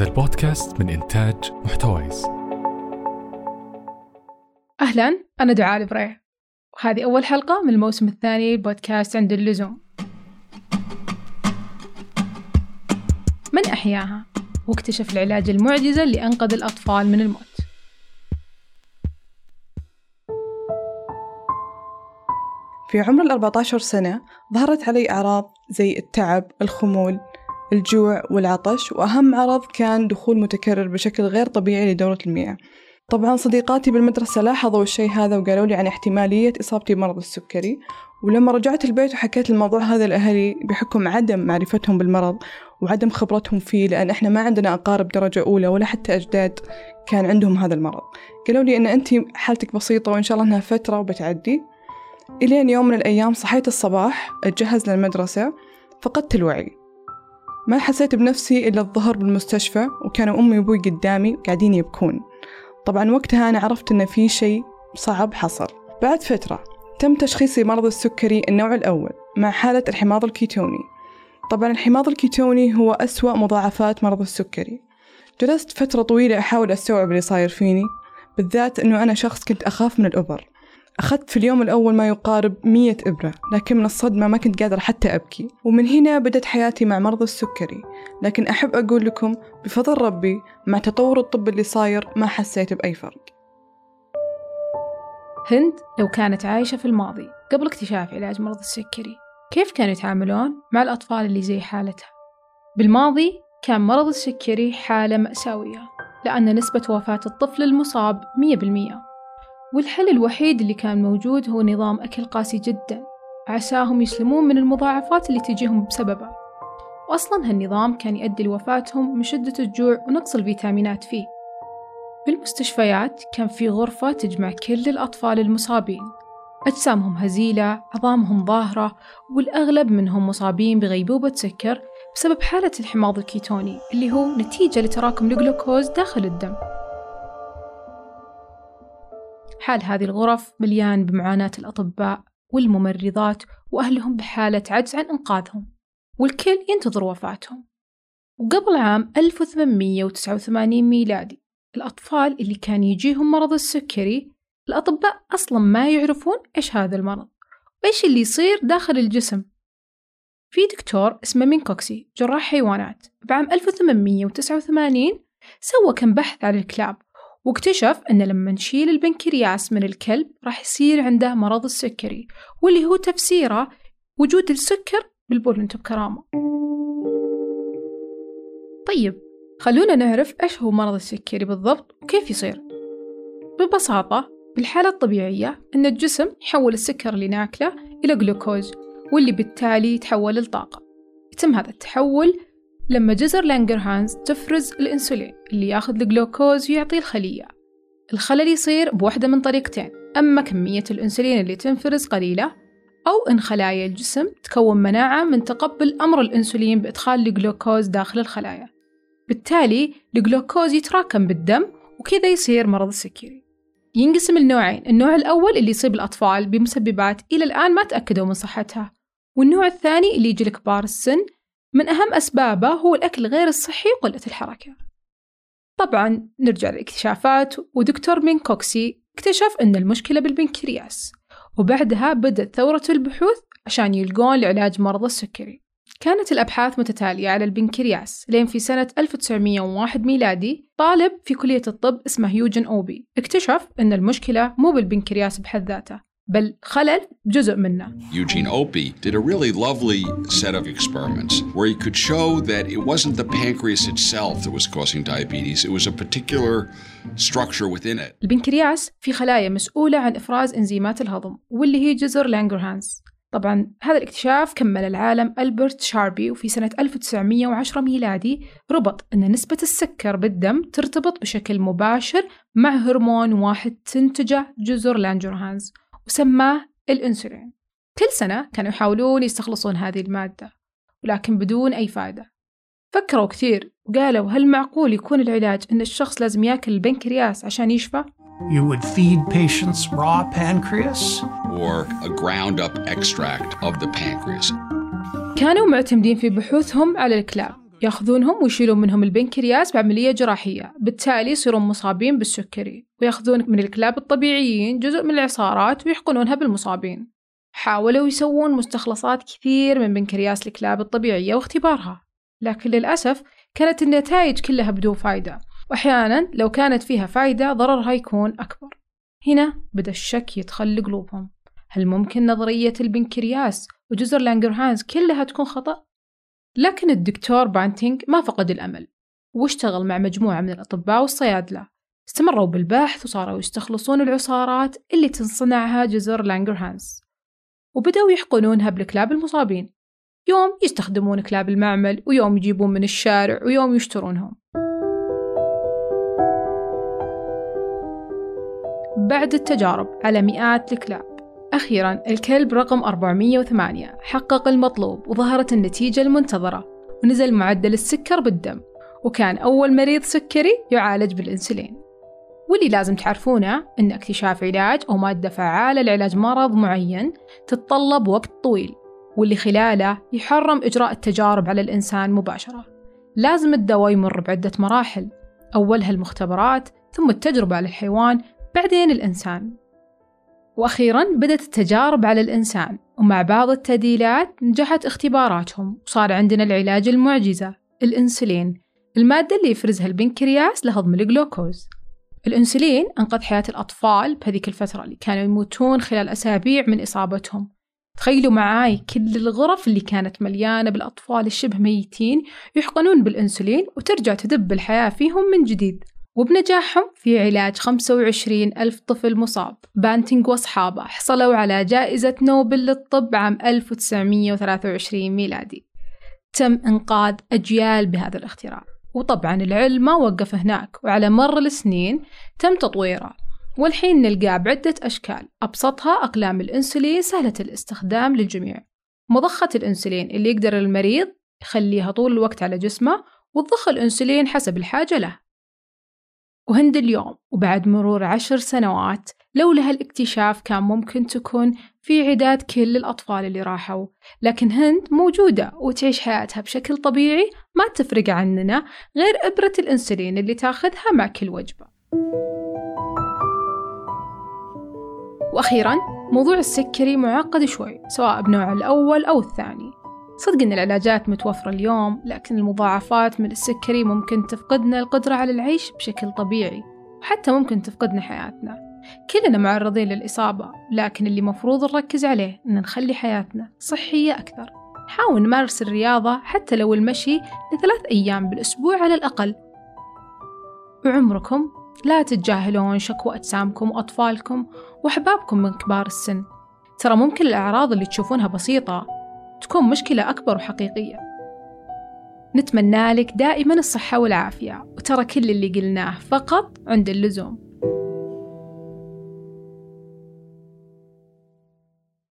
هذا البودكاست من إنتاج محتويس. أهلا أنا دعاء البريع وهذه أول حلقة من الموسم الثاني بودكاست عند اللزوم. من أحياها؟ واكتشف العلاج المعجزة اللي أنقذ الأطفال من الموت. في عمر ال 14 سنة ظهرت علي أعراض زي التعب، الخمول، الجوع والعطش وأهم عرض كان دخول متكرر بشكل غير طبيعي لدورة المياه. طبعا صديقاتي بالمدرسة لاحظوا الشيء هذا وقالوا لي عن احتمالية إصابتي بمرض السكري. ولما رجعت البيت وحكيت الموضوع هذا لأهلي بحكم عدم معرفتهم بالمرض وعدم خبرتهم فيه لأن إحنا ما عندنا أقارب درجة أولى ولا حتى أجداد كان عندهم هذا المرض. قالوا لي إن أنت حالتك بسيطة وإن شاء الله إنها فترة وبتعدي. إلين يوم من الأيام صحيت الصباح أتجهز للمدرسة فقدت الوعي. ما حسيت بنفسي إلا الظهر بالمستشفى وكانوا أمي وأبوي قدامي قاعدين يبكون. طبعا وقتها أنا عرفت إن في شيء صعب حصل. بعد فترة تم تشخيصي مرض السكري النوع الأول مع حالة الحماض الكيتوني. طبعا الحماض الكيتوني هو أسوأ مضاعفات مرض السكري. جلست فترة طويلة أحاول أستوعب اللي صاير فيني بالذات أنه أنا شخص كنت أخاف من الأبر أخذت في اليوم الأول ما يقارب مية إبرة لكن من الصدمة ما كنت قادرة حتى أبكي. ومن هنا بدأت حياتي مع مرض السكري. لكن أحب أقول لكم بفضل ربي مع تطور الطب اللي صاير ما حسيت بأي فرق. هند لو كانت عايشة في الماضي قبل اكتشاف علاج مرض السكري كيف كانوا يتعاملون مع الأطفال اللي زي حالتها؟ بالماضي كان مرض السكري حالة مأساوية لأن نسبة وفاة الطفل المصاب 100% والحل الوحيد اللي كان موجود هو نظام أكل قاسي جدا. عساهم يسلمون من المضاعفات اللي تجيهم بسببه. وأصلا هالنظام كان يؤدي لوفاتهم من شدة الجوع ونقص الفيتامينات فيه. بالمستشفيات كان في غرفة تجمع كل الأطفال المصابين. أجسامهم هزيلة عظامهم ظاهرة والأغلب منهم مصابين بغيبوبة سكر بسبب حالة الحماض الكيتوني اللي هو نتيجة لتراكم الجلوكوز داخل الدم. حالة هذه الغرف مليان بمعاناة الأطباء والممرضات وأهلهم بحالة عجز عن إنقاذهم والكل ينتظر وفاتهم. وقبل عام 1889 ميلادي الأطفال اللي كان يجيهم مرض السكري الأطباء أصلا ما يعرفون إيش هذا المرض وإيش اللي يصير داخل الجسم. في دكتور اسمه مينكوسكي جراح حيوانات بعام 1889 سوى كم بحث على الكلاب واكتشف أن لما نشيل البنكرياس من الكلب راح يصير عنده مرض السكري واللي هو تفسيره وجود السكر بالبول وانتو بكرامة. طيب خلونا نعرف إيش هو مرض السكري بالضبط وكيف يصير. ببساطة بالحالة الطبيعية أن الجسم يحول السكر اللي ناكله إلى جلوكوز واللي بالتالي يتحول لطاقة. يتم هذا التحول لما جزر لانجرهانز تفرز الأنسولين اللي ياخذ الجلوكوز ويعطيه الخلية. الخلل يصير بوحدة من طريقتين أما كمية الأنسولين اللي تنفرز قليلة أو إن خلايا الجسم تكون مناعة من تقبل أمر الأنسولين بإدخال الجلوكوز داخل الخلايا. بالتالي الجلوكوز يتراكم بالدم وكذا يصير مرض السكري ينقسم لنوعين النوع الأول اللي يصيب الأطفال بمسببات إلى الآن ما تأكدوا من صحتها والنوع الثاني اللي يجي لكبار السن من أهم أسبابه هو الأكل غير الصحي وقلة الحركة. طبعا نرجع للاكتشافات ودكتور مينكوسكي اكتشف أن المشكلة بالبنكرياس وبعدها بدأت ثورة البحوث عشان يلقون لعلاج مرض السكري. كانت الأبحاث متتالية على البنكرياس لين في سنة 1901 ميلادي طالب في كلية الطب اسمه يوجن أوبي. اكتشف أن المشكلة مو بالبنكرياس بحد ذاته بل خلل جزء منه. Eugene Opie did a really lovely set of experiments where he could show that it wasn't the pancreas itself that was causing diabetes, it was a particular structure within it. البنكرياس في خلايا مسؤولة عن إفراز إنزيمات الهضم واللي هي جزر لانجرهانز. طبعا هذا الاكتشاف كمل العالم ألبرت شاربي وفي سنة 1910 ميلادي ربط أن نسبة السكر بالدم ترتبط بشكل مباشر مع هرمون واحد تنتجه جزر لانجرهانز وسماه الأنسولين كل سنة كانوا يحاولون يستخلصون هذه المادة ولكن بدون أي فائدة فكروا كثير وقالوا هل معقول يكون العلاج أن الشخص لازم يأكل البنكرياس عشان يشفى؟ You would feed patients raw pancreas? Or a ground up extract of the pancreas. كانوا معتمدين في بحوثهم على الكلاب ياخذونهم ويشيلون منهم البنكرياس بعملية جراحية. بالتالي يصيرون مصابين بالسكري. وياخذون من الكلاب الطبيعيين جزء من العصارات ويحقنونها بالمصابين. حاولوا يسوون مستخلصات كثير من بنكرياس الكلاب الطبيعية واختبارها. لكن للأسف كانت النتائج كلها بدون فايدة. وأحيانا لو كانت فيها فايدة ضررها يكون أكبر. هنا بدأ الشك يدخل لقلوبهم هل ممكن نظرية البنكرياس وجزر لانجرهانز كلها تكون خطأ؟ لكن الدكتور بانتينغ ما فقد الأمل واشتغل مع مجموعة من الأطباء والصيادلة. استمروا بالبحث وصاروا يستخلصون العصارات اللي تصنعها جزر لانجرهانز وبدأوا يحقنونها بالكلاب المصابين. يوم يستخدمون كلاب المعمل ويوم يجيبون من الشارع ويوم يشترونهم. بعد التجارب على مئات الكلاب. أخيرا الكلب رقم 408 حقق المطلوب وظهرت النتيجة المنتظرة. ونزل معدل السكر بالدم. وكان أول مريض سكري يعالج بالإنسولين. واللي لازم تعرفونه أن اكتشاف علاج أو مادة فعالة لعلاج مرض معين تتطلب وقت طويل. واللي خلاله يحرم إجراء التجارب على الإنسان مباشرة. لازم الدواء يمر بعدة مراحل. أولها المختبرات ثم التجربة على الحيوان بعدين الإنسان. وأخيرا بدأت التجارب على الإنسان ومع بعض التعديلات نجحت اختباراتهم وصار عندنا العلاج المعجزة الإنسولين المادة اللي يفرزها البنكرياس لهضم الجلوكوز. الأنسولين أنقذ حياة الأطفال بهذيك الفترة اللي كانوا يموتون خلال أسابيع من إصابتهم. تخيلوا معاي كل الغرف اللي كانت مليانة بالأطفال الشبه ميتين يحقنون بالأنسولين وترجع تدب الحياة فيهم من جديد. وبنجاحهم في علاج 25 ألف طفل مصاب. بانتينغ وأصحابه حصلوا على جائزة نوبل للطب عام 1923 ميلادي. تم إنقاذ أجيال بهذا الاختراع. وطبعا العلم ما وقف هناك وعلى مر السنين تم تطويره. والحين نلقاه بعدة أشكال. أبسطها أقلام الأنسولين سهلة الاستخدام للجميع. مضخة الأنسولين اللي يقدر المريض يخليها طول الوقت على جسمه وتضخ الأنسولين حسب الحاجة له. وهند اليوم وبعد مرور عشر سنوات لولا هالاكتشاف كان ممكن تكون في عداد كل الأطفال اللي راحوا. لكن هند موجودة وتعيش حياتها بشكل طبيعي ما تفرق عننا غير إبرة الأنسولين اللي تاخذها مع كل وجبة. وأخيرا موضوع السكري معقد شوي سواء بنوع الأول أو الثاني. صدق إن العلاجات متوفرة اليوم لكن المضاعفات من السكري ممكن تفقدنا القدرة على العيش بشكل طبيعي وحتى ممكن تفقدنا حياتنا. كلنا معرضين للإصابة لكن اللي مفروض نركز عليه إن نخلي حياتنا صحية أكثر. نحاول نمارس الرياضة حتى لو المشي لثلاث أيام بالأسبوع على الأقل. وعمركم لا تتجاهلون شكوى أجسامكم وأطفالكم وأحبابكم من كبار السن. ترى ممكن الأعراض اللي تشوفونها بسيطة تكون مشكلة أكبر وحقيقية. نتمنى لك دائما الصحة والعافية وترى كل اللي قلناه فقط عند اللزوم.